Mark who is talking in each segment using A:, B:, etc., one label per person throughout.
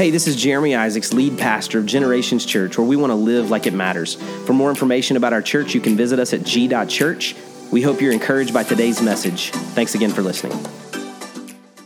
A: Hey, this is Jeremy Isaacs, lead pastor of Generations Church, where we want to live like it matters. For more information about our church, you can visit us at g.church. We hope you're encouraged by today's message. Thanks again for listening.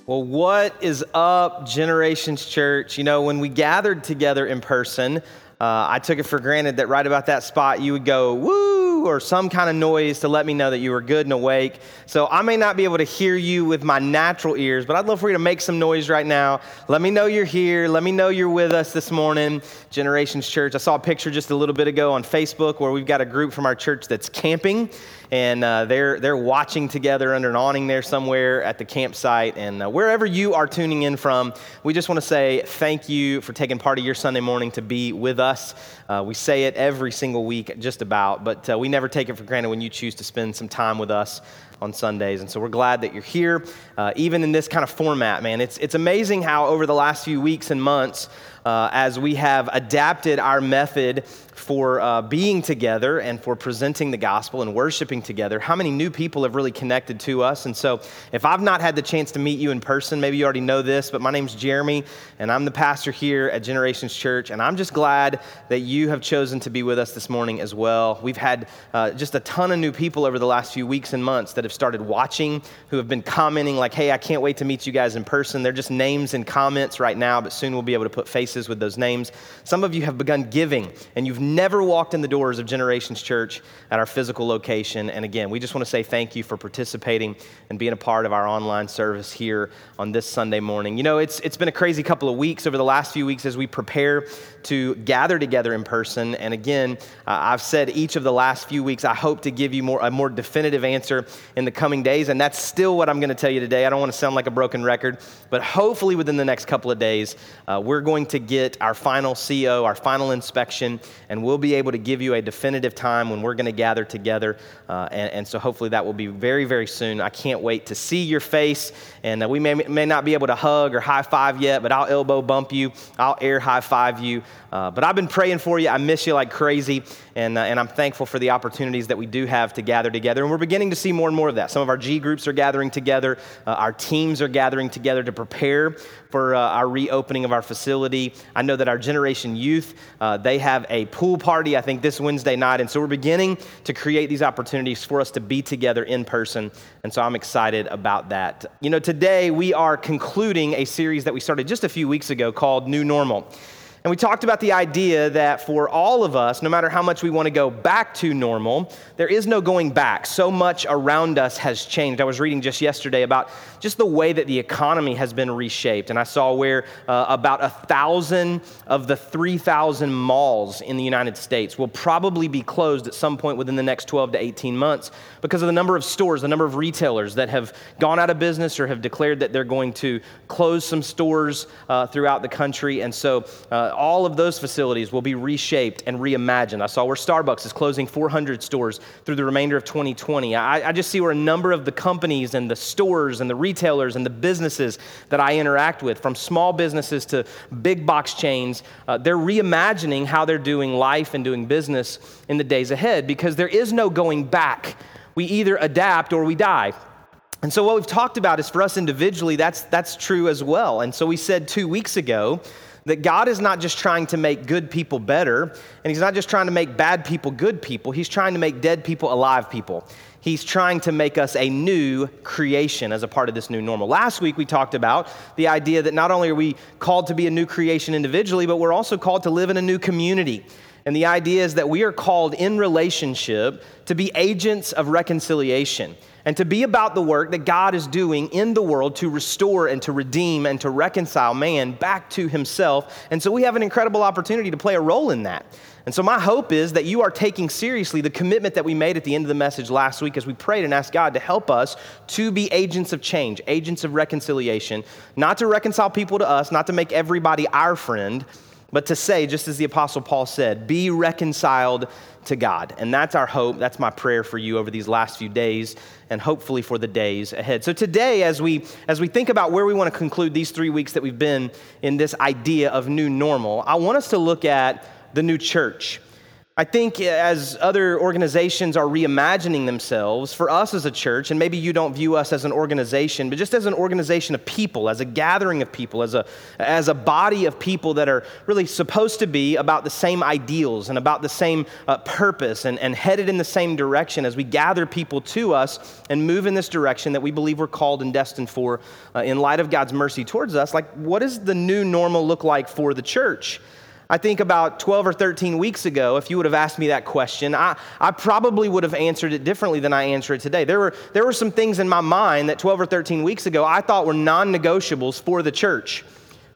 B: Well, what is up, Generations Church? You know, when we gathered together in person, uh, I took it for granted that right about that spot you would go, woo! Or some kind of noise to let me know that you were good and awake. So I may not be able to hear you with my natural ears, but I'd love for you to make some noise right now. Let me know you're here. Let me know you're with us this morning, Generations Church. I saw a picture just a little bit ago on Facebook where we've got a group from our church that's camping and uh, they're, they're watching together under an awning there somewhere at the campsite. And uh, wherever you are tuning in from, we just want to say thank you for taking part of your Sunday morning to be with us. Uh, we say it every single week, just about, but uh, we never take it for granted when you choose to spend some time with us on Sundays. And so we're glad that you're here, uh, even in this kind of format, man. It's, it's amazing how over the last few weeks and months, uh, as we have adapted our method for uh, being together and for presenting the gospel and worshiping together, how many new people have really connected to us. And so, if I've not had the chance to meet you in person, maybe you already know this, but my name's Jeremy, and I'm the pastor here at Generations Church. And I'm just glad that you have chosen to be with us this morning as well. We've had uh, just a ton of new people over the last few weeks and months that have started watching, who have been commenting, like, hey, I can't wait to meet you guys in person. They're just names and comments right now, but soon we'll be able to put faces with those names. Some of you have begun giving, and you've never walked in the doors of Generations Church at our physical location. And again, we just want to say thank you for participating and being a part of our online service here on this Sunday morning. You know, it's, it's been a crazy couple of weeks over the last few weeks as we prepare to gather together in person. And again, uh, I've said each of the last few weeks, I hope to give you more, a more definitive answer in the coming days. And that's still what I'm going to tell you today. I don't want to sound like a broken record, but hopefully within the next couple of days, uh, we're going to get our final CO, our final inspection, and we'll be able to give you a definitive time when we're going to gather together. Uh, and, and, so hopefully that will be very, very soon. I can't wait to see your face. And uh, we may, may not be able to hug or high five yet, but I'll elbow bump you, I'll air high five you. Uh, but I've been praying for you. I miss you like crazy. And, uh, and I'm thankful for the opportunities that we do have to gather together. And we're beginning to see more and more of that. Some of our G groups are gathering together, uh, our teams are gathering together to prepare for uh, our reopening of our facility. I know that our Generation Youth, they have a pool party, I think, this Wednesday night. And so we're beginning to create these opportunities for us to be together in person. And so I'm excited about that. You know, today we are concluding a series that we started just a few weeks ago called New Normal. And we talked about the idea that for all of us, no matter how much we want to go back to normal, there is no going back. So much around us has changed. I was reading just yesterday about just the way that the economy has been reshaped. And I saw where uh, about a thousand of the 3,000 malls in the United States will probably be closed at some point within the next 12 to 18 months because of the number of stores, the number of retailers that have gone out of business or have declared that they're going to close some stores uh, throughout the country. And so, uh, all of those facilities will be reshaped and reimagined. I saw where Starbucks is closing 400 stores through the remainder of 2020. I, I just see where a number of the companies and the stores and the retailers and the businesses that I interact with, from small businesses to big box chains, uh, they're reimagining how they're doing life and doing business in the days ahead because there is no going back. We either adapt or we die. And so, what we've talked about is for us individually, that's, that's true as well. And so, we said two weeks ago that God is not just trying to make good people better, and He's not just trying to make bad people good people, He's trying to make dead people alive people. He's trying to make us a new creation as a part of this new normal. Last week, we talked about the idea that not only are we called to be a new creation individually, but we're also called to live in a new community. And the idea is that we are called in relationship to be agents of reconciliation and to be about the work that God is doing in the world to restore and to redeem and to reconcile man back to himself. And so we have an incredible opportunity to play a role in that. And so my hope is that you are taking seriously the commitment that we made at the end of the message last week as we prayed and asked God to help us to be agents of change, agents of reconciliation, not to reconcile people to us, not to make everybody our friend, but to say, just as the Apostle Paul said, be reconciled to God. And that's our hope. That's my prayer for you over these last few days and hopefully for the days ahead. So today as we as we think about where we want to conclude these 3 weeks that we've been in this idea of new normal, I want us to look at the new church. I think as other organizations are reimagining themselves, for us as a church, and maybe you don't view us as an organization, but just as an organization of people, as a gathering of people, as a, as a body of people that are really supposed to be about the same ideals and about the same uh, purpose and, and headed in the same direction as we gather people to us and move in this direction that we believe we're called and destined for uh, in light of God's mercy towards us, like what does the new normal look like for the church? I think about 12 or 13 weeks ago, if you would have asked me that question, I, I probably would have answered it differently than I answer it today. There were, there were some things in my mind that 12 or 13 weeks ago I thought were non negotiables for the church.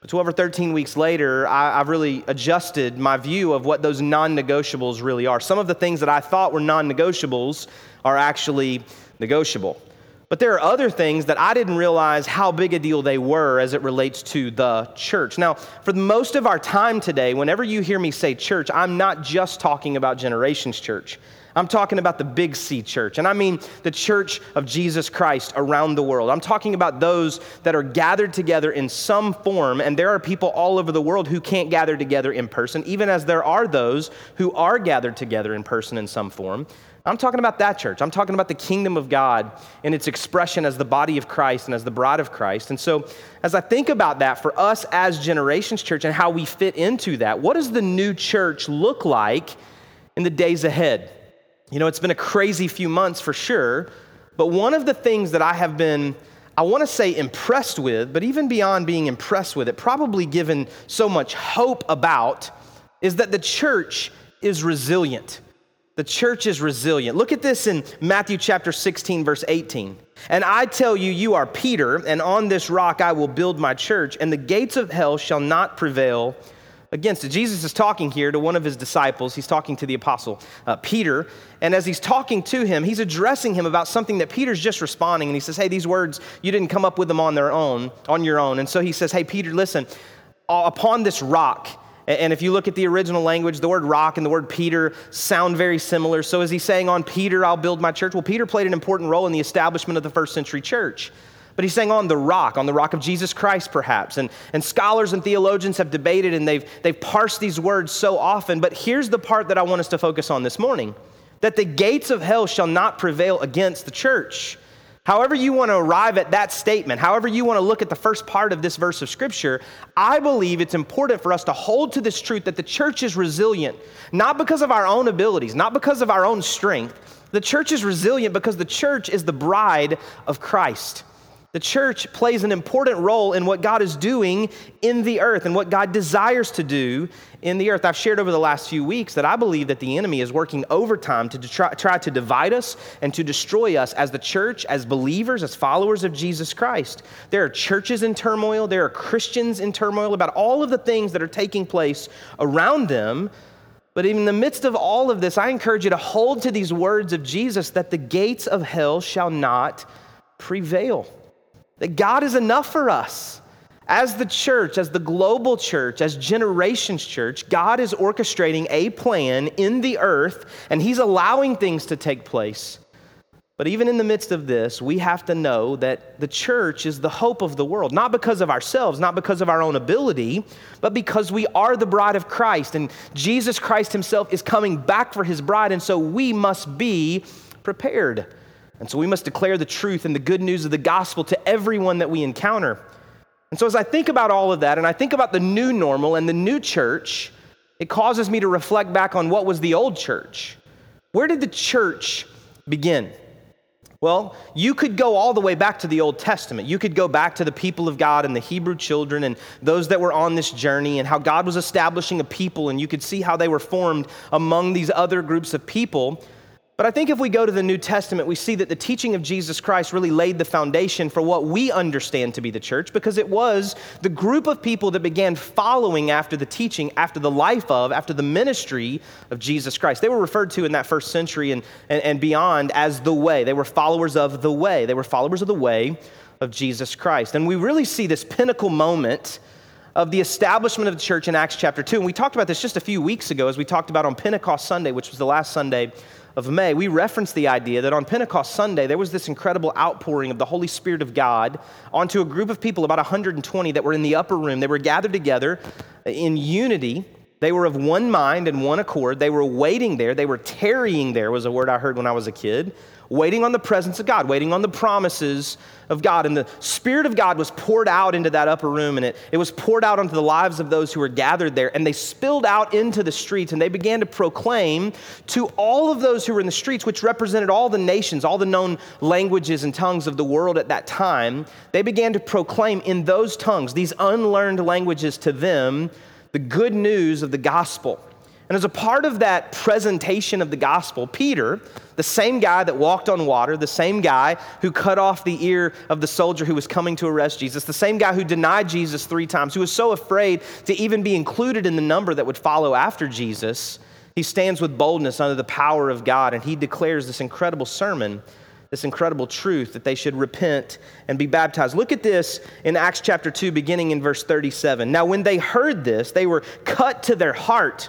B: But 12 or 13 weeks later, I, have really adjusted my view of what those non negotiables really are. Some of the things that I thought were non negotiables are actually negotiable. But there are other things that I didn't realize how big a deal they were as it relates to the church. Now, for most of our time today, whenever you hear me say church, I'm not just talking about Generations Church. I'm talking about the Big C church, and I mean the church of Jesus Christ around the world. I'm talking about those that are gathered together in some form, and there are people all over the world who can't gather together in person, even as there are those who are gathered together in person in some form. I'm talking about that church. I'm talking about the kingdom of God in its expression as the body of Christ and as the bride of Christ. And so, as I think about that for us as Generations Church and how we fit into that, what does the new church look like in the days ahead? You know, it's been a crazy few months for sure, but one of the things that I have been, I want to say impressed with, but even beyond being impressed with it, probably given so much hope about, is that the church is resilient. The church is resilient. Look at this in Matthew chapter 16, verse 18. And I tell you, you are Peter, and on this rock I will build my church, and the gates of hell shall not prevail against it. Jesus is talking here to one of his disciples. He's talking to the apostle uh, Peter. And as he's talking to him, he's addressing him about something that Peter's just responding. And he says, Hey, these words, you didn't come up with them on their own, on your own. And so he says, Hey, Peter, listen, upon this rock, and if you look at the original language, the word rock and the word Peter sound very similar. So is he saying, On Peter, I'll build my church? Well, Peter played an important role in the establishment of the first century church. But he's saying on the rock, on the rock of Jesus Christ, perhaps. And, and scholars and theologians have debated and they've, they've parsed these words so often. But here's the part that I want us to focus on this morning that the gates of hell shall not prevail against the church. However, you want to arrive at that statement, however, you want to look at the first part of this verse of Scripture, I believe it's important for us to hold to this truth that the church is resilient, not because of our own abilities, not because of our own strength. The church is resilient because the church is the bride of Christ. The church plays an important role in what God is doing in the earth and what God desires to do in the earth. I've shared over the last few weeks that I believe that the enemy is working overtime to try, try to divide us and to destroy us as the church, as believers, as followers of Jesus Christ. There are churches in turmoil, there are Christians in turmoil about all of the things that are taking place around them. But in the midst of all of this, I encourage you to hold to these words of Jesus that the gates of hell shall not prevail. That God is enough for us. As the church, as the global church, as Generations Church, God is orchestrating a plan in the earth and He's allowing things to take place. But even in the midst of this, we have to know that the church is the hope of the world, not because of ourselves, not because of our own ability, but because we are the bride of Christ and Jesus Christ Himself is coming back for His bride, and so we must be prepared. And so we must declare the truth and the good news of the gospel to everyone that we encounter. And so as I think about all of that and I think about the new normal and the new church, it causes me to reflect back on what was the old church. Where did the church begin? Well, you could go all the way back to the Old Testament. You could go back to the people of God and the Hebrew children and those that were on this journey and how God was establishing a people, and you could see how they were formed among these other groups of people. But I think if we go to the New Testament, we see that the teaching of Jesus Christ really laid the foundation for what we understand to be the church because it was the group of people that began following after the teaching, after the life of, after the ministry of Jesus Christ. They were referred to in that first century and, and, and beyond as the way. They were followers of the way. They were followers of the way of Jesus Christ. And we really see this pinnacle moment of the establishment of the church in Acts chapter 2. And we talked about this just a few weeks ago as we talked about on Pentecost Sunday, which was the last Sunday of May, we referenced the idea that on Pentecost Sunday, there was this incredible outpouring of the Holy Spirit of God onto a group of people, about 120, that were in the upper room. They were gathered together in unity They were of one mind and one accord. They were waiting there. They were tarrying there, was a word I heard when I was a kid waiting on the presence of God, waiting on the promises of God. And the Spirit of God was poured out into that upper room, and it, it was poured out onto the lives of those who were gathered there. And they spilled out into the streets, and they began to proclaim to all of those who were in the streets, which represented all the nations, all the known languages and tongues of the world at that time. They began to proclaim in those tongues, these unlearned languages to them, the good news of the gospel. And as a part of that presentation of the gospel, Peter, the same guy that walked on water, the same guy who cut off the ear of the soldier who was coming to arrest Jesus, the same guy who denied Jesus three times, who was so afraid to even be included in the number that would follow after Jesus, he stands with boldness under the power of God and he declares this incredible sermon this incredible truth that they should repent and be baptized. Look at this in Acts chapter 2, beginning in verse 37. Now, when they heard this, they were cut to their heart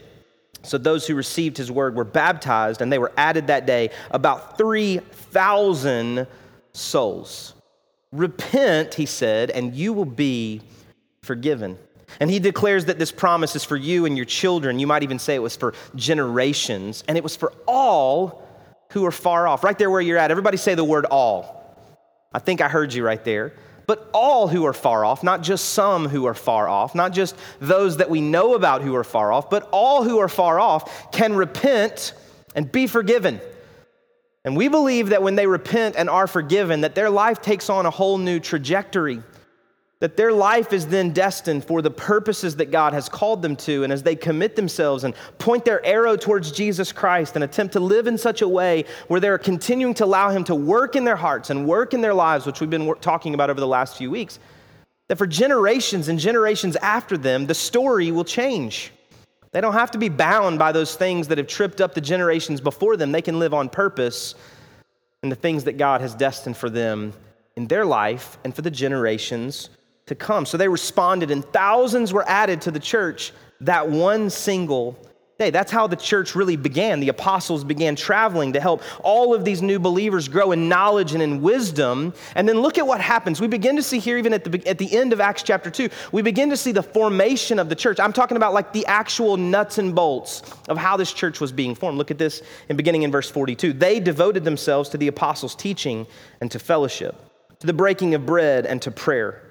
B: So those who received his word were baptized, and they were added that day about 3,000 souls. Repent, he said, and you will be forgiven. And he declares that this promise is for you and your children. You might even say it was for generations, and it was for all who are far off. Right there where you're at, everybody say the word all. I think I heard you right there but all who are far off, not just some who are far off, not just those that we know about who are far off, but all who are far off can repent and be forgiven. And we believe that when they repent and are forgiven, that their life takes on a whole new trajectory that their life is then destined for the purposes that God has called them to. And as they commit themselves and point their arrow towards Jesus Christ and attempt to live in such a way where they're continuing to allow Him to work in their hearts and work in their lives, which we've been talking about over the last few weeks, that for generations and generations after them, the story will change. They don't have to be bound by those things that have tripped up the generations before them. They can live on purpose in the things that God has destined for them in their life and for the generations to come. So they responded, and thousands were added to the church that one single day. That's how the church really began. The apostles began traveling to help all of these new believers grow in knowledge and in wisdom. And then look at what happens. We begin to see here, even at the, at the end of Acts chapter 2, we begin to see the formation of the church. I'm talking about like the actual nuts and bolts of how this church was being formed. Look at this in beginning in verse 42. They devoted themselves to the apostles' teaching and to fellowship, to the breaking of bread and to prayer.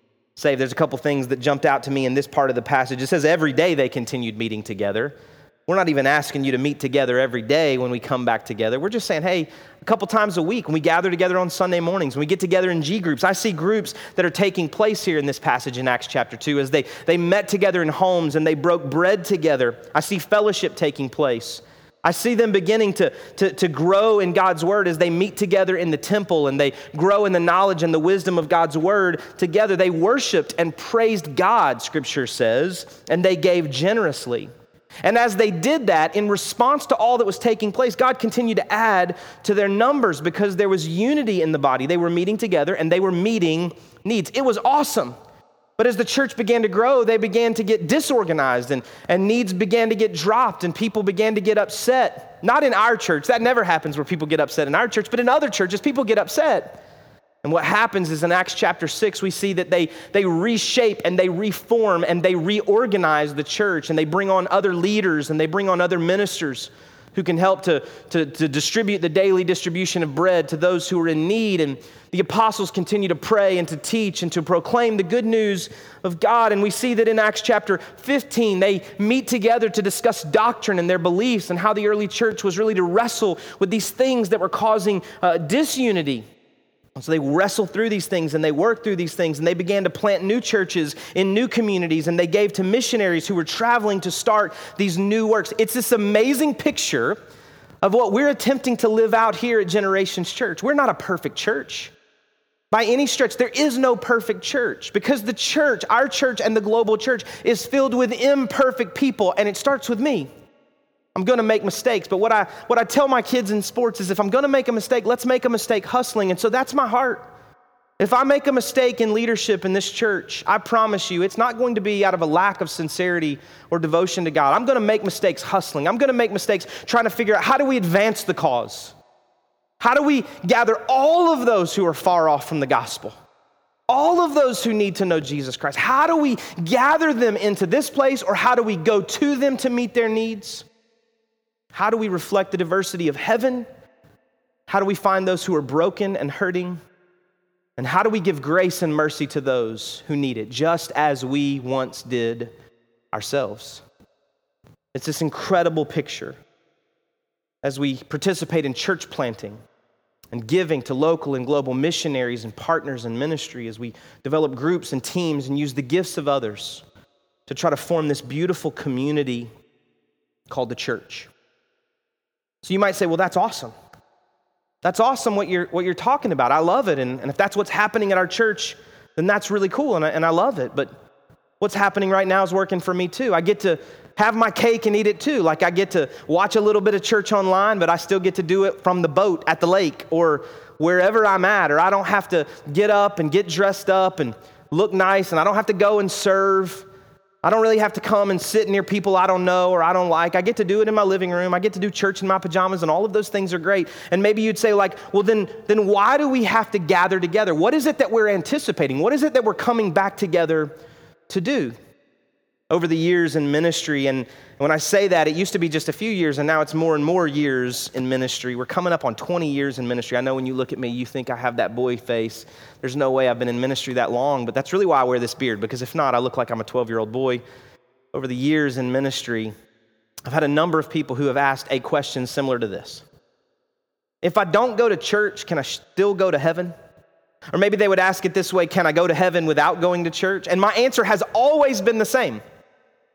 B: saved. There's a couple things that jumped out to me in this part of the passage. It says every day they continued meeting together. We're not even asking you to meet together every day when we come back together. We're just saying, hey, a couple times a week when we gather together on Sunday mornings, when we get together in G groups. I see groups that are taking place here in this passage in Acts chapter 2 as they, they met together in homes and they broke bread together. I see fellowship taking place. I see them beginning to, to, to grow in God's word as they meet together in the temple and they grow in the knowledge and the wisdom of God's word together. They worshiped and praised God, scripture says, and they gave generously. And as they did that, in response to all that was taking place, God continued to add to their numbers because there was unity in the body. They were meeting together and they were meeting needs. It was awesome. But as the church began to grow, they began to get disorganized and, and needs began to get dropped and people began to get upset. Not in our church, that never happens where people get upset in our church, but in other churches, people get upset. And what happens is in Acts chapter 6, we see that they, they reshape and they reform and they reorganize the church and they bring on other leaders and they bring on other ministers who can help to, to, to distribute the daily distribution of bread to those who are in need. And the apostles continue to pray and to teach and to proclaim the good news of God. And we see that in Acts chapter 15, they meet together to discuss doctrine and their beliefs and how the early church was really to wrestle with these things that were causing uh, disunity. So they wrestle through these things and they work through these things and they began to plant new churches in new communities and they gave to missionaries who were traveling to start these new works. It's this amazing picture of what we're attempting to live out here at Generations Church. We're not a perfect church. By any stretch, there is no perfect church because the church, our church and the global church, is filled with imperfect people, and it starts with me. I'm gonna make mistakes, but what I, what I tell my kids in sports is if I'm gonna make a mistake, let's make a mistake hustling. And so that's my heart. If I make a mistake in leadership in this church, I promise you, it's not going to be out of a lack of sincerity or devotion to God. I'm gonna make mistakes hustling. I'm gonna make mistakes trying to figure out how do we advance the cause? How do we gather all of those who are far off from the gospel? All of those who need to know Jesus Christ. How do we gather them into this place or how do we go to them to meet their needs? How do we reflect the diversity of heaven? How do we find those who are broken and hurting? And how do we give grace and mercy to those who need it, just as we once did ourselves? It's this incredible picture as we participate in church planting and giving to local and global missionaries and partners in ministry as we develop groups and teams and use the gifts of others to try to form this beautiful community called the church. So you might say, well, that's awesome. That's awesome what you're, what you're talking about. I love it. And, and if that's what's happening at our church, then that's really cool and I, and I love it. But what's happening right now is working for me too. I get to have my cake and eat it too. Like I get to watch a little bit of church online, but I still get to do it from the boat at the lake or wherever I'm at, or I don't have to get up and get dressed up and look nice, and I don't have to go and serve. I don't really have to come and sit near people I don't know or I don't like. I get to do it in my living room. I get to do church in my pajamas, and all of those things are great. And maybe you'd say, like, well, then, then why do we have to gather together? What is it that we're anticipating? What is it that we're coming back together to do? over the years in ministry. And when I say that, it used to be just a few years, and now it's more and more years in ministry. We're coming up on 20 years in ministry. I know when you look at me, you think I have that boy face. There's no way I've been in ministry that long, but that's really why I wear this beard, because if not, I look like I'm a 12 year old boy. Over the years in ministry, I've had a number of people who have asked a question similar to this If I don't go to church, can I still go to heaven? Or maybe they would ask it this way Can I go to heaven without going to church? And my answer has always been the same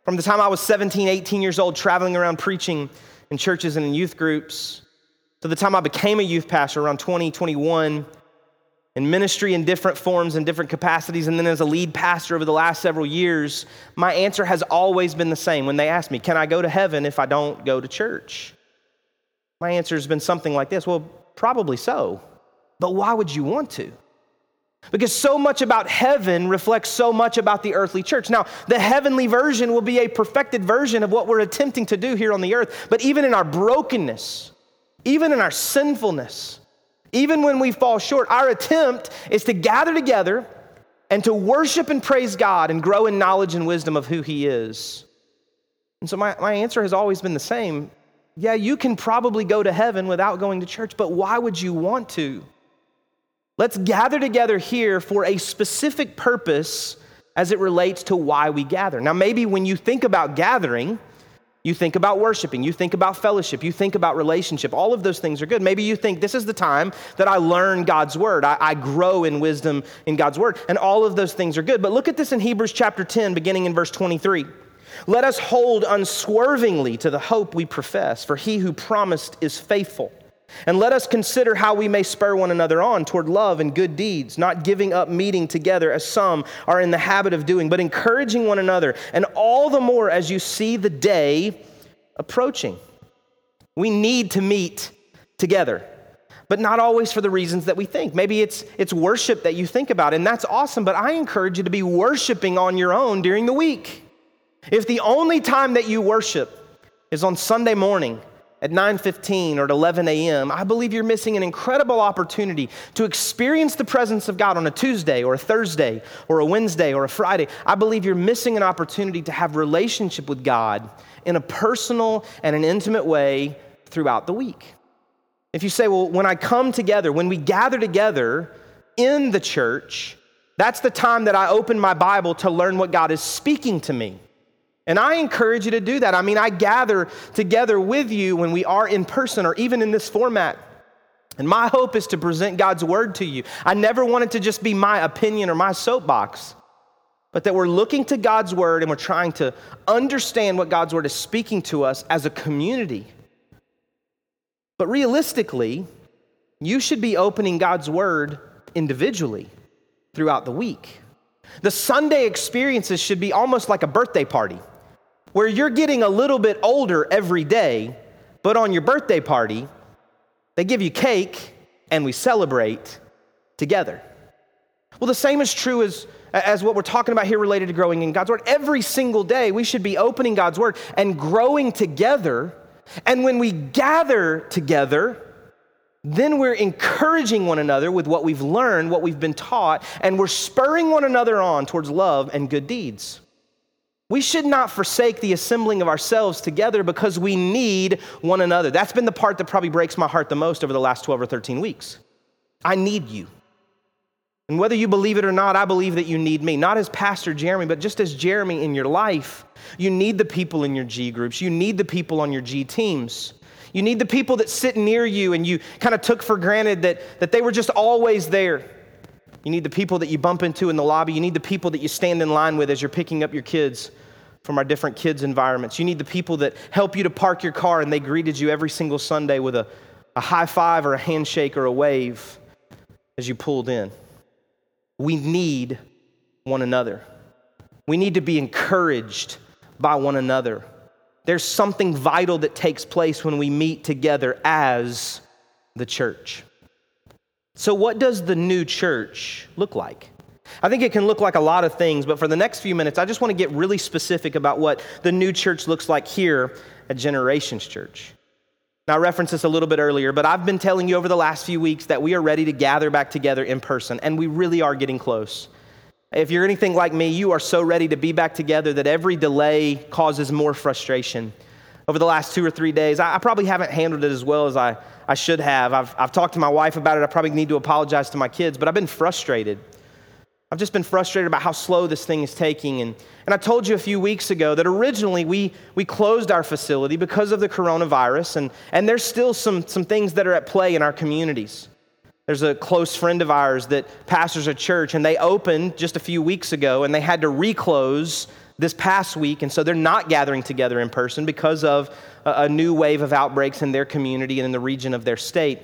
B: from the time I was 17, 18 years old, traveling around preaching in churches and in youth groups, to the time I became a youth pastor around 20, 21, in ministry in different forms and different capacities, and then as a lead pastor over the last several years, my answer has always been the same. When they ask me, Can I go to heaven if I don't go to church? My answer has been something like this Well, probably so. But why would you want to? Because so much about heaven reflects so much about the earthly church. Now, the heavenly version will be a perfected version of what we're attempting to do here on the earth. But even in our brokenness, even in our sinfulness, even when we fall short, our attempt is to gather together and to worship and praise God and grow in knowledge and wisdom of who He is. And so, my, my answer has always been the same. Yeah, you can probably go to heaven without going to church, but why would you want to? Let's gather together here for a specific purpose as it relates to why we gather. Now, maybe when you think about gathering, you think about worshiping, you think about fellowship, you think about relationship. All of those things are good. Maybe you think this is the time that I learn God's word, I, I, grow in wisdom in God's word, and all of those things are good. But look at this in Hebrews chapter 10, beginning in verse 23. Let us hold unswervingly to the hope we profess, for he who promised is faithful. And let us consider how we may spur one another on toward love and good deeds, not giving up meeting together as some are in the habit of doing, but encouraging one another, and all the more as you see the day approaching. We need to meet together, but not always for the reasons that we think. Maybe it's, it's worship that you think about, and that's awesome, but I encourage you to be worshiping on your own during the week. If the only time that you worship is on Sunday morning, at 9:15 or at 11 a.m., I believe you're missing an incredible opportunity to experience the presence of God on a Tuesday or a Thursday or a Wednesday or a Friday. I believe you're missing an opportunity to have relationship with God in a personal and an intimate way throughout the week. If you say, "Well, when I come together, when we gather together in the church, that's the time that I open my Bible to learn what God is speaking to me." And I encourage you to do that. I mean, I gather together with you when we are in person or even in this format. And my hope is to present God's word to you. I never want it to just be my opinion or my soapbox, but that we're looking to God's word and we're trying to understand what God's word is speaking to us as a community. But realistically, you should be opening God's word individually throughout the week. The Sunday experiences should be almost like a birthday party, where you're getting a little bit older every day, but on your birthday party, they give you cake and we celebrate together. Well, the same is true as, as what we're talking about here related to growing in God's Word. Every single day, we should be opening God's Word and growing together. And when we gather together, then we're encouraging one another with what we've learned, what we've been taught, and we're spurring one another on towards love and good deeds. We should not forsake the assembling of ourselves together because we need one another. That's been the part that probably breaks my heart the most over the last 12 or 13 weeks. I need you. And whether you believe it or not, I believe that you need me. Not as Pastor Jeremy, but just as Jeremy in your life. You need the people in your G groups, you need the people on your G teams. You need the people that sit near you and you kind of took for granted that, that they were just always there. You need the people that you bump into in the lobby. You need the people that you stand in line with as you're picking up your kids from our different kids' environments. You need the people that help you to park your car and they greeted you every single Sunday with a, a high five or a handshake or a wave as you pulled in. We need one another. We need to be encouraged by one another. There's something vital that takes place when we meet together as the church. So, what does the new church look like? I think it can look like a lot of things, but for the next few minutes, I just want to get really specific about what the new church looks like here at Generations Church. Now, I referenced this a little bit earlier, but I've been telling you over the last few weeks that we are ready to gather back together in person, and we really are getting close. If you're anything like me, you are so ready to be back together that every delay causes more frustration. Over the last two or three days, I, probably haven't handled it as well as I, I should have. I've, I've talked to my wife about it. I probably need to apologize to my kids, but I've been frustrated. I've just been frustrated about how slow this thing is taking. And, and I told you a few weeks ago that originally we, we closed our facility because of the coronavirus, and, and there's still some, some things that are at play in our communities. There's a close friend of ours that pastors a church, and they opened just a few weeks ago, and they had to reclose this past week, and so they're not gathering together in person because of a, a new wave of outbreaks in their community and in the region of their state.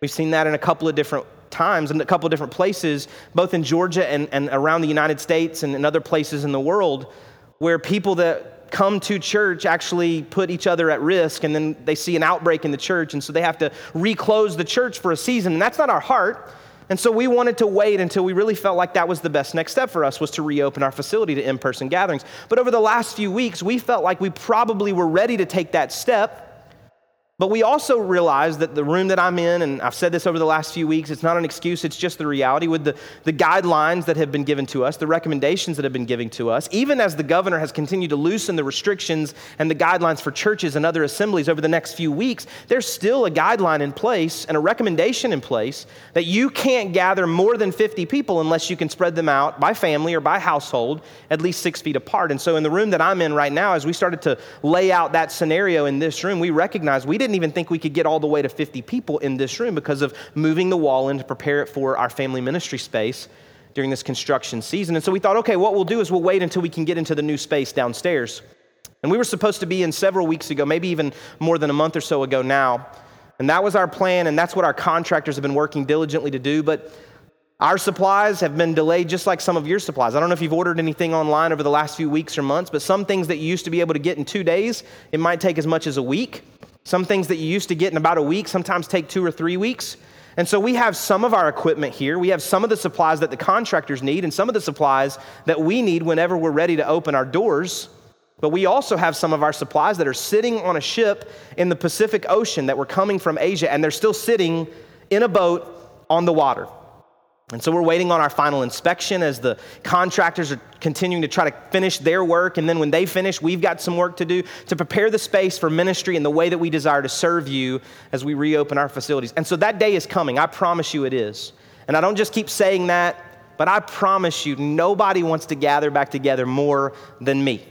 B: We've seen that in a couple of different times in a couple of different places, both in Georgia and, and around the United States and in other places in the world, where people that come to church actually put each other at risk and then they see an outbreak in the church and so they have to reclose the church for a season and that's not our heart and so we wanted to wait until we really felt like that was the best next step for us was to reopen our facility to in-person gatherings. But over the last few weeks we felt like we probably were ready to take that step but we also realize that the room that I'm in, and I've said this over the last few weeks, it's not an excuse, it's just the reality with the, the guidelines that have been given to us, the recommendations that have been given to us, even as the governor has continued to loosen the restrictions and the guidelines for churches and other assemblies over the next few weeks, there's still a guideline in place and a recommendation in place that you can't gather more than 50 people unless you can spread them out by family or by household at least six feet apart. And so in the room that I'm in right now, as we started to lay out that scenario in this room, we recognized we didn't even think we could get all the way to 50 people in this room because of moving the wall in to prepare it for our family ministry space during this construction season. And so we thought, okay, what we'll do is we'll wait until we can get into the new space downstairs. And we were supposed to be in several weeks ago, maybe even more than a month or so ago now. And that was our plan, and that's what our contractors have been working diligently to do. But our supplies have been delayed just like some of your supplies. I don't know if you've ordered anything online over the last few weeks or months, but some things that you used to be able to get in two days, it might take as much as a week. Some things that you used to get in about a week sometimes take two or three weeks. And so we have some of our equipment here. We have some of the supplies that the contractors need and some of the supplies that we need whenever we're ready to open our doors. But we also have some of our supplies that are sitting on a ship in the Pacific Ocean that were coming from Asia, and they're still sitting in a boat on the water. And so we're waiting on our final inspection as the contractors are continuing to try to finish their work. And then when they finish, we've got some work to do to prepare the space for ministry in the way that we desire to serve you as we reopen our facilities. And so that day is coming. I promise you it is. And I don't just keep saying that, but I promise you nobody wants to gather back together more than me.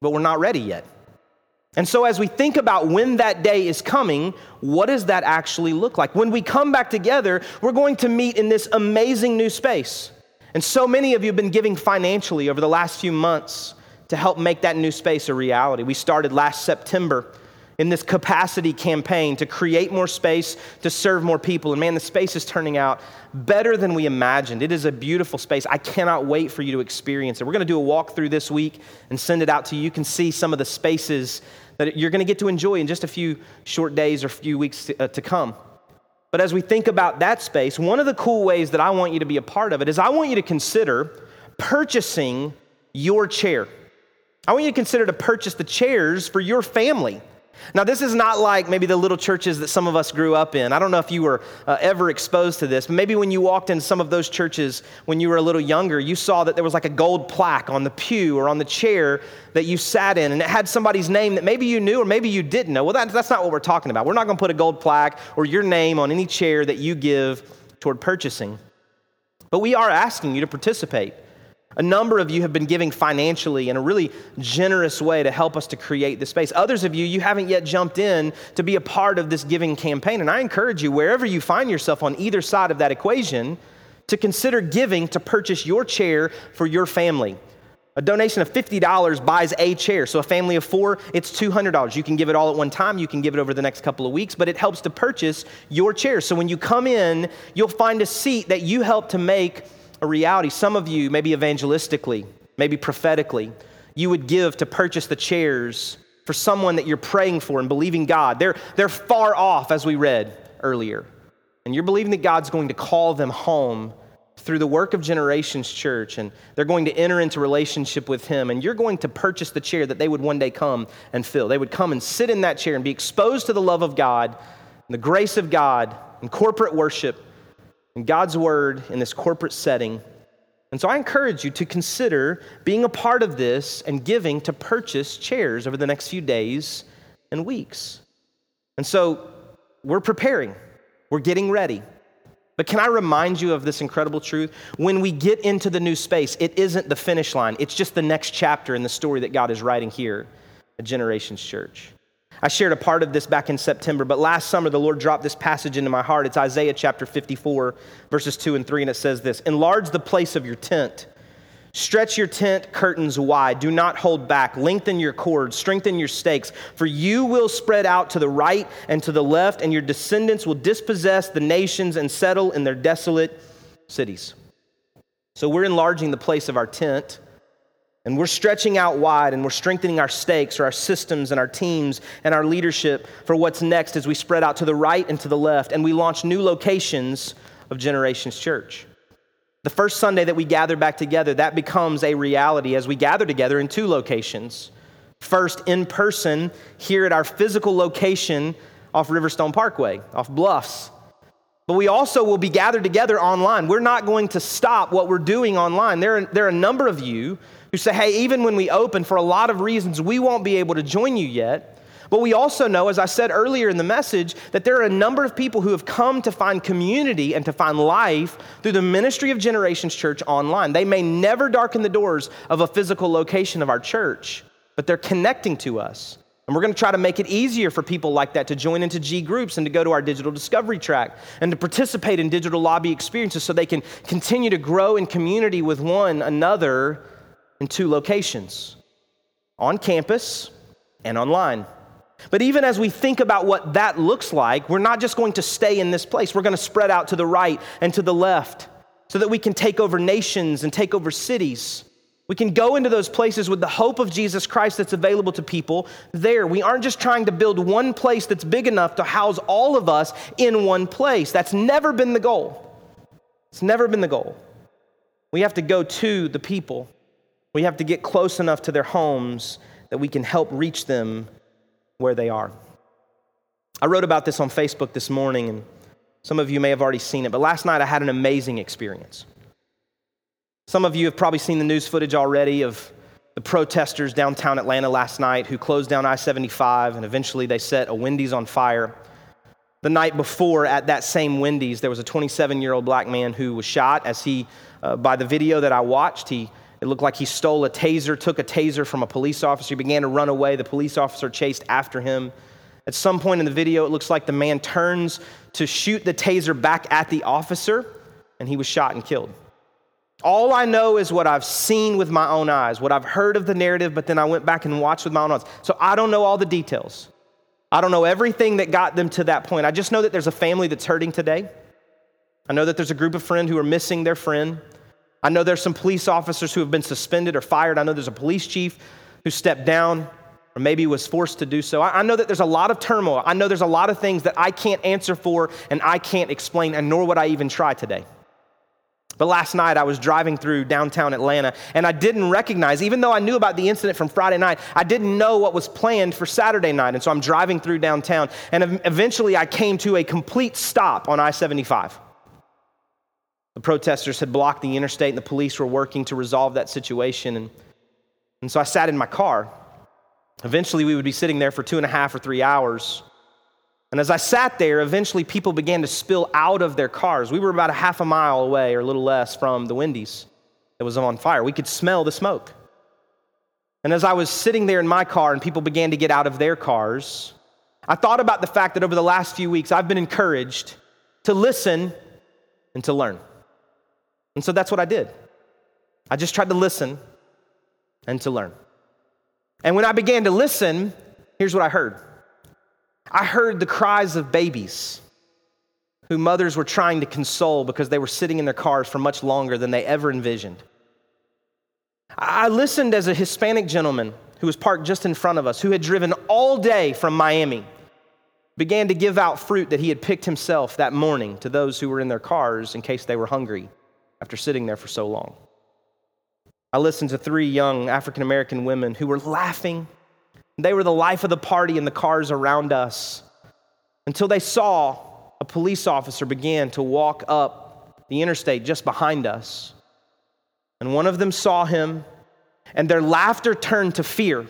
B: But we're not ready yet. And so, as we think about when that day is coming, what does that actually look like? When we come back together, we're going to meet in this amazing new space. And so many of you have been giving financially over the last few months to help make that new space a reality. We started last September in this capacity campaign to create more space, to serve more people. And man, the space is turning out better than we imagined. It is a beautiful space. I cannot wait for you to experience it. We're going to do a walkthrough this week and send it out to you. You can see some of the spaces that you're going to get to enjoy in just a few short days or a few weeks to, uh, to come. But as we think about that space, one of the cool ways that I want you to be a part of it is I want you to consider purchasing your chair. I want you to consider to purchase the chairs for your family. Now, this is not like maybe the little churches that some of us grew up in. I don't know if you were uh, ever exposed to this, maybe when you walked in some of those churches when you were a little younger, you saw that there was like a gold plaque on the pew or on the chair that you sat in, and it had somebody's name that maybe you knew or maybe you didn't know. Well, that, that's not what we're talking about. We're not going to put a gold plaque or your name on any chair that you give toward purchasing. But we are asking you to participate. A number of you have been giving financially in a really generous way to help us to create this space. Others of you, you haven't yet jumped in to be a part of this giving campaign. And I encourage you, wherever you find yourself on either side of that equation, to consider giving to purchase your chair for your family. A donation of $50 buys a chair. So, a family of four, it's $200. You can give it all at one time. You can give it over the next couple of weeks, but it helps to purchase your chair. So, when you come in, you'll find a seat that you help to make a reality. Some of you, maybe evangelistically, maybe prophetically, you would give to purchase the chairs for someone that you're praying for and believing God. They're, they're far off, as we read earlier. And you're believing that God's going to call them home through the work of Generations Church, and they're going to enter into relationship with Him, and you're going to purchase the chair that they would one day come and fill. They would come and sit in that chair and be exposed to the love of God and the grace of God and corporate worship and God's word in this corporate setting. And so I encourage you to consider being a part of this and giving to purchase chairs over the next few days and weeks. And so we're preparing, we're getting ready. But can I remind you of this incredible truth? When we get into the new space, it isn't the finish line, it's just the next chapter in the story that God is writing here at Generations Church. I shared a part of this back in September, but last summer the Lord dropped this passage into my heart. It's Isaiah chapter 54, verses 2 and 3, and it says this Enlarge the place of your tent. Stretch your tent curtains wide. Do not hold back. Lengthen your cords. Strengthen your stakes. For you will spread out to the right and to the left, and your descendants will dispossess the nations and settle in their desolate cities. So we're enlarging the place of our tent. And we're stretching out wide and we're strengthening our stakes or our systems and our teams and our leadership for what's next as we spread out to the right and to the left and we launch new locations of Generations Church. The first Sunday that we gather back together, that becomes a reality as we gather together in two locations. First, in person, here at our physical location off Riverstone Parkway, off Bluffs. But we also will be gathered together online. We're not going to stop what we're doing online. There are, there are a number of you who say, hey, even when we open, for a lot of reasons, we won't be able to join you yet. But we also know, as I said earlier in the message, that there are a number of people who have come to find community and to find life through the ministry of Generations Church online. They may never darken the doors of a physical location of our church, but they're connecting to us. And we're going to try to make it easier for people like that to join into G groups and to go to our digital discovery track and to participate in digital lobby experiences so they can continue to grow in community with one another in two locations on campus and online. But even as we think about what that looks like, we're not just going to stay in this place. We're going to spread out to the right and to the left so that we can take over nations and take over cities. We can go into those places with the hope of Jesus Christ that's available to people there. We aren't just trying to build one place that's big enough to house all of us in one place. That's never been the goal. It's never been the goal. We have to go to the people. We have to get close enough to their homes that we can help reach them where they are. I wrote about this on Facebook this morning, and some of you may have already seen it, but last night I had an amazing experience. Some of you have probably seen the news footage already of the protesters downtown Atlanta last night who closed down I 75 and eventually they set a Wendy's on fire. The night before, at that same Wendy's, there was a 27 year old black man who was shot as he, uh, by the video that I watched, he It looked like he stole a taser, took a taser from a police officer. He began to run away. The police officer chased after him. At some point in the video, it looks like the man turns to shoot the taser back at the officer, and he was shot and killed. All I know is what I've seen with my own eyes, what I've heard of the narrative, but then I went back and watched with my own eyes. So I don't know all the details. I don't know everything that got them to that point. I just know that there's a family that's hurting today. I know that there's a group of friends who are missing their friend. I know there's some police officers who have been suspended or fired. I know there's a police chief who stepped down or maybe was forced to do so. I, know that there's a lot of turmoil. I know there's a lot of things that I can't answer for and I can't explain, and nor would I even try today. But last night I was driving through downtown Atlanta and I didn't recognize, even though I knew about the incident from Friday night, I didn't know what was planned for Saturday night. And so I'm driving through downtown and eventually I came to a complete stop on I 75. The protesters had blocked the interstate, and the police were working to resolve that situation. And, and so I sat in my car. Eventually, we would be sitting there for two and a half or three hours. And as I sat there, eventually people began to spill out of their cars. We were about a half a mile away or a little less from the Wendy's that was on fire. We could smell the smoke. And as I was sitting there in my car and people began to get out of their cars, I thought about the fact that over the last few weeks I've been encouraged to listen and to learn. And so that's what I did. I just tried to listen and to learn. And when I began to listen, here's what I heard I heard the cries of babies who mothers were trying to console because they were sitting in their cars for much longer than they ever envisioned. I listened as a Hispanic gentleman who was parked just in front of us, who had driven all day from Miami, began to give out fruit that he had picked himself that morning to those who were in their cars in case they were hungry after sitting there for so long. I listened to three young African American women who were laughing. They were the life of the party in the cars around us until they saw a police officer begin to walk up the interstate just behind us. And one of them saw him, and their laughter turned to fear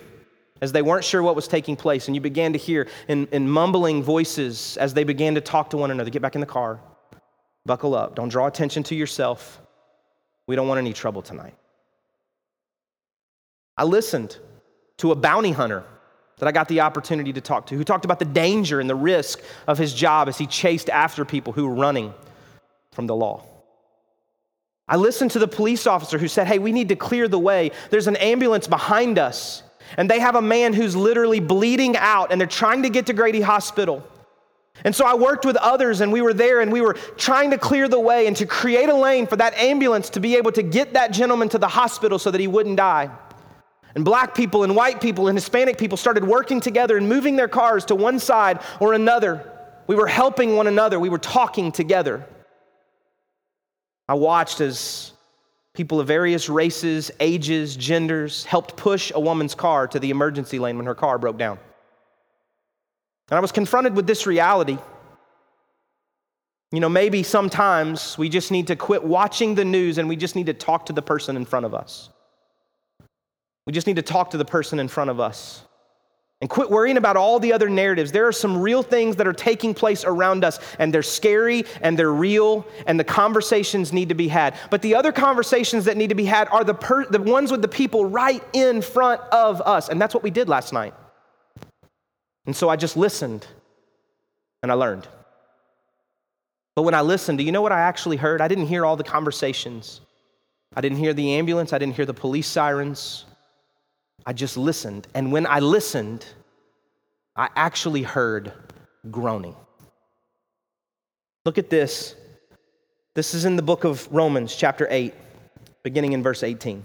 B: as they weren't sure what was taking place. And you began to hear in, in mumbling voices as they began to talk to one another get back in the car, buckle up, don't draw attention to yourself. We don't want any trouble tonight. I listened to a bounty hunter that I got the opportunity to talk to, who talked about the danger and the risk of his job as he chased after people who were running from the law. I listened to the police officer who said, Hey, we need to clear the way. There's an ambulance behind us, and they have a man who's literally bleeding out, and they're trying to get to Grady Hospital. And so I worked with others and we were there and we were trying to clear the way and to create a lane for that ambulance to be able to get that gentleman to the hospital so that he wouldn't die. And black people and white people and Hispanic people started working together and moving their cars to one side or another. We were helping one another, we were talking together. I watched as people of various races, ages, genders helped push a woman's car to the emergency lane when her car broke down. And I was confronted with this reality. You know, maybe sometimes we just need to quit watching the news and we just need to talk to the person in front of us. We just need to talk to the person in front of us and quit worrying about all the other narratives. There are some real things that are taking place around us, and they're scary and they're real, and the conversations need to be had. But the other conversations that need to be had are the, per- the ones with the people right in front of us. And that's what we did last night. And so I just listened and I learned. But when I listened, do you know what I actually heard? I didn't hear all the conversations. I didn't hear the ambulance. I didn't hear the police sirens. I just listened. And when I listened, I actually heard groaning. Look at this. This is in the book of Romans, chapter 8, beginning in verse 18.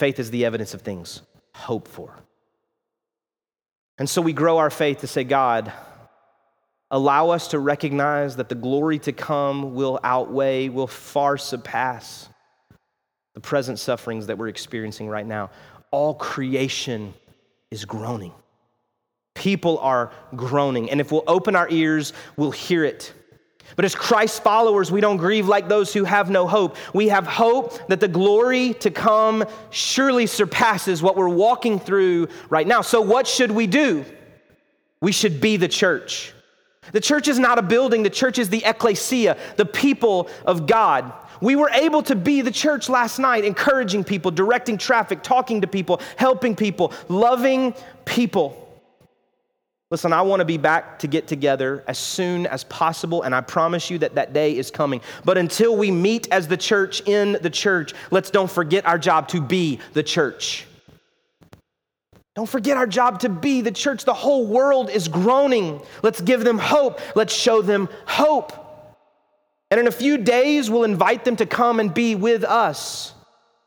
B: Faith is the evidence of things hoped for. And so we grow our faith to say, God, allow us to recognize that the glory to come will outweigh, will far surpass the present sufferings that we're experiencing right now. All creation is groaning. People are groaning. And if we'll open our ears, we'll hear it. But as Christ's followers, we don't grieve like those who have no hope. We have hope that the glory to come surely surpasses what we're walking through right now. So, what should we do? We should be the church. The church is not a building, the church is the ecclesia, the people of God. We were able to be the church last night, encouraging people, directing traffic, talking to people, helping people, loving people. Listen, I want to be back to get together as soon as possible, and I promise you that that day is coming. But until we meet as the church in the church, let's don't forget our job to be the church. Don't forget our job to be the church. The whole world is groaning. Let's give them hope. Let's show them hope. And in a few days, we'll invite them to come and be with us.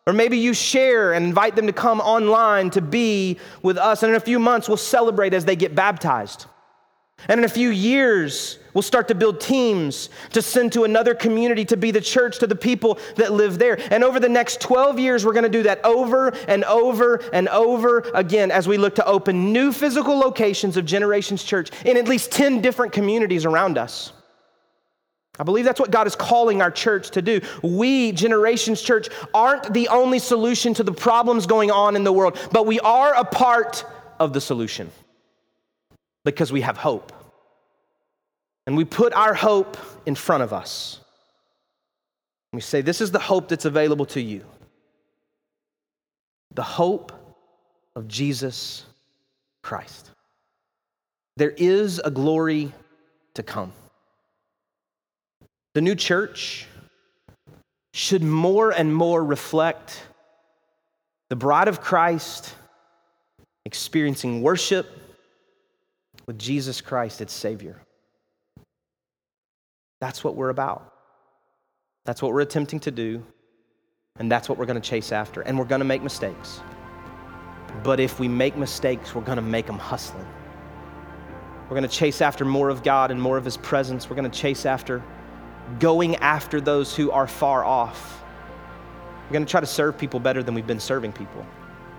B: Or maybe you share and invite them to come online to be with us. And in a few months, we'll celebrate as they get baptized. And in a few years, we'll start to build teams to send to another community to be the church to the people that live there. And over the next 12 years, we're going to do that over and over and over again as we look to open new physical locations of Generations Church in at least 10 different communities around us. I believe that's what God is calling our church to do. We, Generations Church, aren't the only solution to the problems going on in the world, but we are a part of the solution because we have hope. And we put our hope in front of us. We say, This is the hope that's available to you the hope of Jesus Christ. There is a glory to come. The new church should more and more reflect the bride of Christ experiencing worship with Jesus Christ, its Savior. That's what we're about. That's what we're attempting to do, and that's what we're going to chase after. And we're going to make mistakes. But if we make mistakes, we're going to make them hustling. We're going to chase after more of God and more of His presence. We're going to chase after going after those who are far off. We're going to try to serve people better than we've been serving people.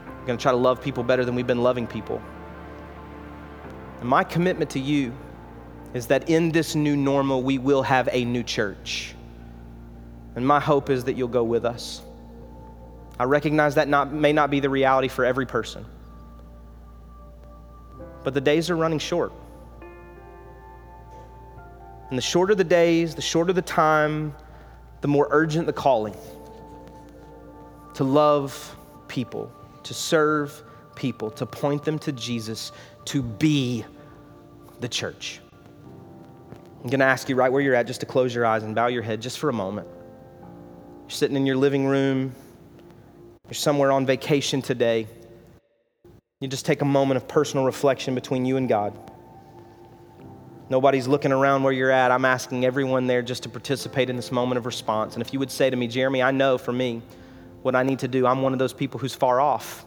B: We're going to try to love people better than we've been loving people. And my commitment to you is that in this new normal, we will have a new church. And my hope is that you'll go with us. I recognize that not, may not be the reality for every person, but the days are running short. And the shorter the days, the shorter the time, the more urgent the calling to love people, to serve people, to point them to Jesus, to be the church. I'm going to ask you right where you're at just to close your eyes and bow your head just for a moment. You're sitting in your living room, you're somewhere on vacation today. You just take a moment of personal reflection between you and God. Nobody's looking around where you're at. I'm asking everyone there just to participate in this moment of response. And if you would say to me, Jeremy, I know for me what I need to do, I'm one of those people who's far off.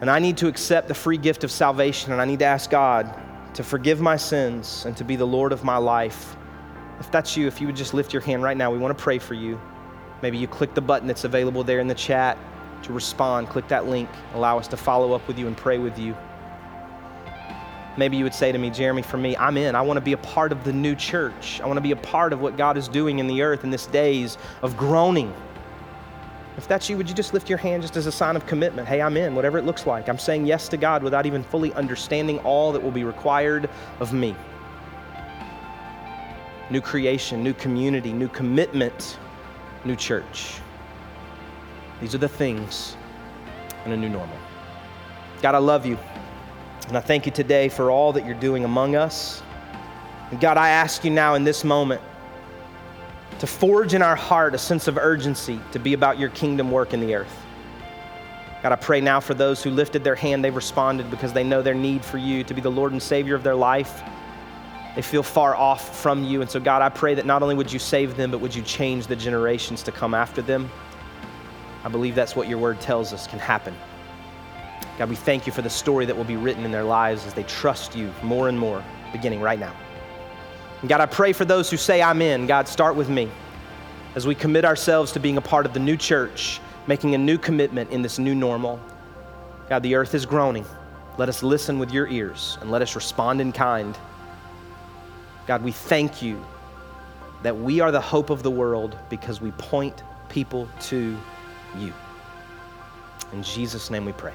B: And I need to accept the free gift of salvation, and I need to ask God to forgive my sins and to be the Lord of my life. If that's you, if you would just lift your hand right now, we want to pray for you. Maybe you click the button that's available there in the chat to respond. Click that link. Allow us to follow up with you and pray with you. Maybe you would say to me, Jeremy, for me, I'm in. I want to be a part of the new church. I want to be a part of what God is doing in the earth in this days of groaning. If that's you, would you just lift your hand just as a sign of commitment? Hey, I'm in, whatever it looks like. I'm saying yes to God without even fully understanding all that will be required of me. New creation, new community, new commitment, new church. These are the things in a new normal. God, I love you. And I thank you today for all that you're doing among us. And God, I ask you now in this moment to forge in our heart a sense of urgency to be about your kingdom work in the earth. God, I pray now for those who lifted their hand, they've responded because they know their need for you to be the Lord and Savior of their life. They feel far off from you. And so, God, I pray that not only would you save them, but would you change the generations to come after them. I believe that's what your word tells us can happen. God, we thank you for the story that will be written in their lives as they trust you more and more, beginning right now. And God, I pray for those who say, I'm in. God, start with me as we commit ourselves to being a part of the new church, making a new commitment in this new normal. God, the earth is groaning. Let us listen with your ears and let us respond in kind. God, we thank you that we are the hope of the world because we point people to you. In Jesus' name we pray.